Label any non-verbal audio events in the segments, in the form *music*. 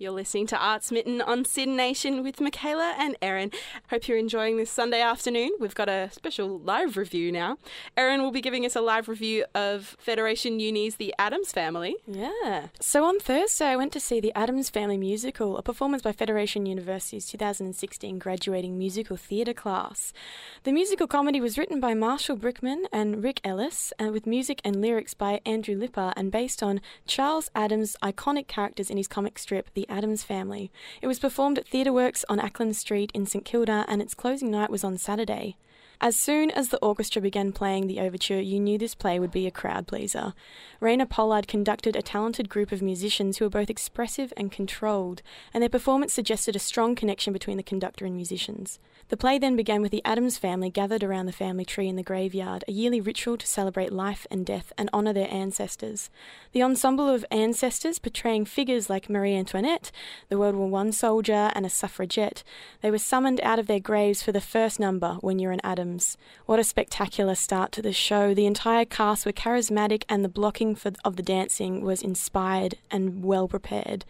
You're listening to Art Smitten on SYN Nation with Michaela and Erin. Hope you're enjoying this Sunday afternoon. We've got a special live review now. Erin will be giving us a live review of Federation Uni's The Addams Family. Yeah. So on Thursday, I went to see The Addams Family musical, a performance by Federation University's 2016 graduating musical theatre class. The musical comedy was written by Marshall Brickman and Rick Elice, and with music and lyrics by Andrew Lippa, and based on Charles Addams' iconic characters in his comic strip, The Addams Family. It was performed at Theatre Works on Acland Street in St Kilda, and its closing night was on Saturday. As soon as the orchestra began playing the overture, you knew this play would be a crowd pleaser. Rainer Pollard conducted a talented group of musicians who were both expressive and controlled, and their performance suggested a strong connection between the conductor and musicians. The play then began with the Addams family gathered around the family tree in the graveyard, a yearly ritual to celebrate life and death and honour their ancestors. The ensemble of ancestors portraying figures like Marie Antoinette, the World War I soldier, and a suffragette. They were summoned out of their graves for the first number, When You're an Addams. What a spectacular start to the show. The entire cast were charismatic, and the blocking for, of the dancing was inspired and well prepared.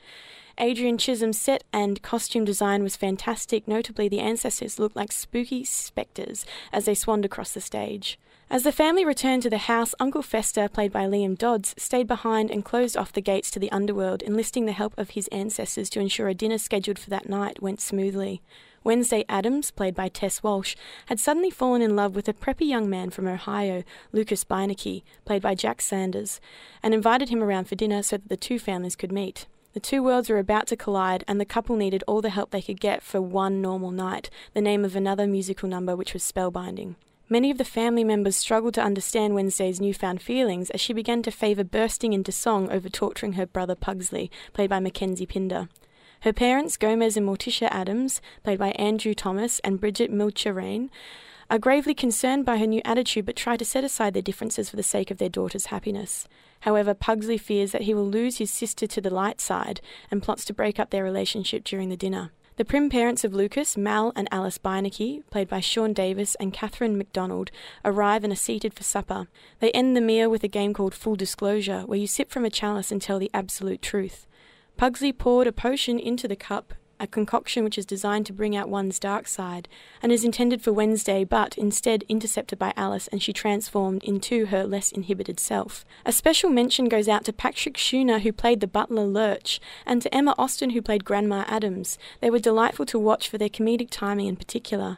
Adrienne Chisholm's set and costume design was fantastic. Notably, the ancestors looked like spooky spectres as they swanned across the stage. As the family returned to the house, Uncle Fester, played by Liam Dodds, stayed behind and closed off the gates to the underworld, enlisting the help of his ancestors to ensure a dinner scheduled for that night went smoothly. Wednesday Addams, played by Tess Walsh, had suddenly fallen in love with a preppy young man from Ohio, Lucas Beinecke, played by Jack Sanders, and invited him around for dinner so that the two families could meet. The two worlds were about to collide, and the couple needed all the help they could get for one normal night, the name of another musical number which was spellbinding. Many of the family members struggled to understand Wednesday's newfound feelings as she began to favour bursting into song over torturing her brother Pugsley, played by Mackenzie Pinder. Her parents, Gomez and Morticia Addams, played by Andrew Thomas and Bridget Milcher Rain, are gravely concerned by her new attitude but try to set aside their differences for the sake of their daughter's happiness. However, Pugsley fears that he will lose his sister to the light side and plots to break up their relationship during the dinner. The prim parents of Lucas, Mal and Alice Beinecke, played by Sean Davis and Catherine McDonald, arrive and are seated for supper. They end the meal with a game called Full Disclosure, where you sip from a chalice and tell the absolute truth. Pugsley poured a potion into the cup a concoction which is designed to bring out one's dark side, and is intended for Wednesday, but instead intercepted by Alice and she transformed into her less inhibited self. A special mention goes out to Patrick Schooner, who played the butler Lurch, and to Emma Austin, who played Grandma Addams. They were delightful to watch for their comedic timing in particular.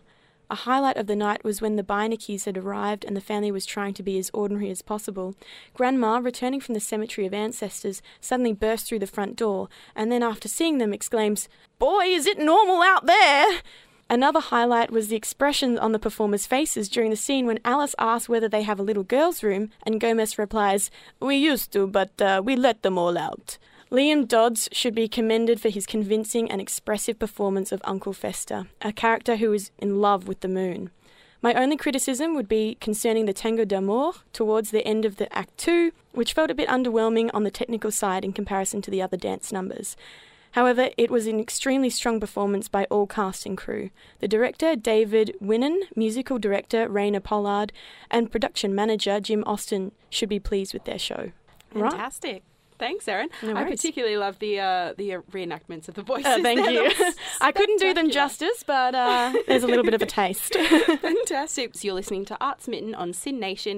A highlight of the night was when the Beineckes had arrived and the family was trying to be as ordinary as possible. Grandma, returning from the cemetery of ancestors, suddenly bursts through the front door, and then after seeing them exclaims, Boy, is it normal out there! Another highlight was the expression on the performers' faces during the scene when Alice asks whether they have a little girl's room, and Gomez replies, We used to, but uh, we let them all out. Liam Dodds should be commended for his convincing and expressive performance of Uncle Fester, a character who is in love with the moon. My only criticism would be concerning the Tango d'Amour towards the end of the Act 2, which felt a bit underwhelming on the technical side in comparison to the other dance numbers. However, it was an extremely strong performance by all cast and crew. The director, David Winnen, musical director, Rainer Pollard, and production manager, Jim Austin, should be pleased with their show. Fantastic. Right. Thanks, Erin. No I particularly love the uh, the reenactments of the voices. Uh, thank *laughs* you. I couldn't do them justice, but uh, there's a little bit of a *laughs* taste. Fantastic. So you're listening to Art Smitten on SYN Nation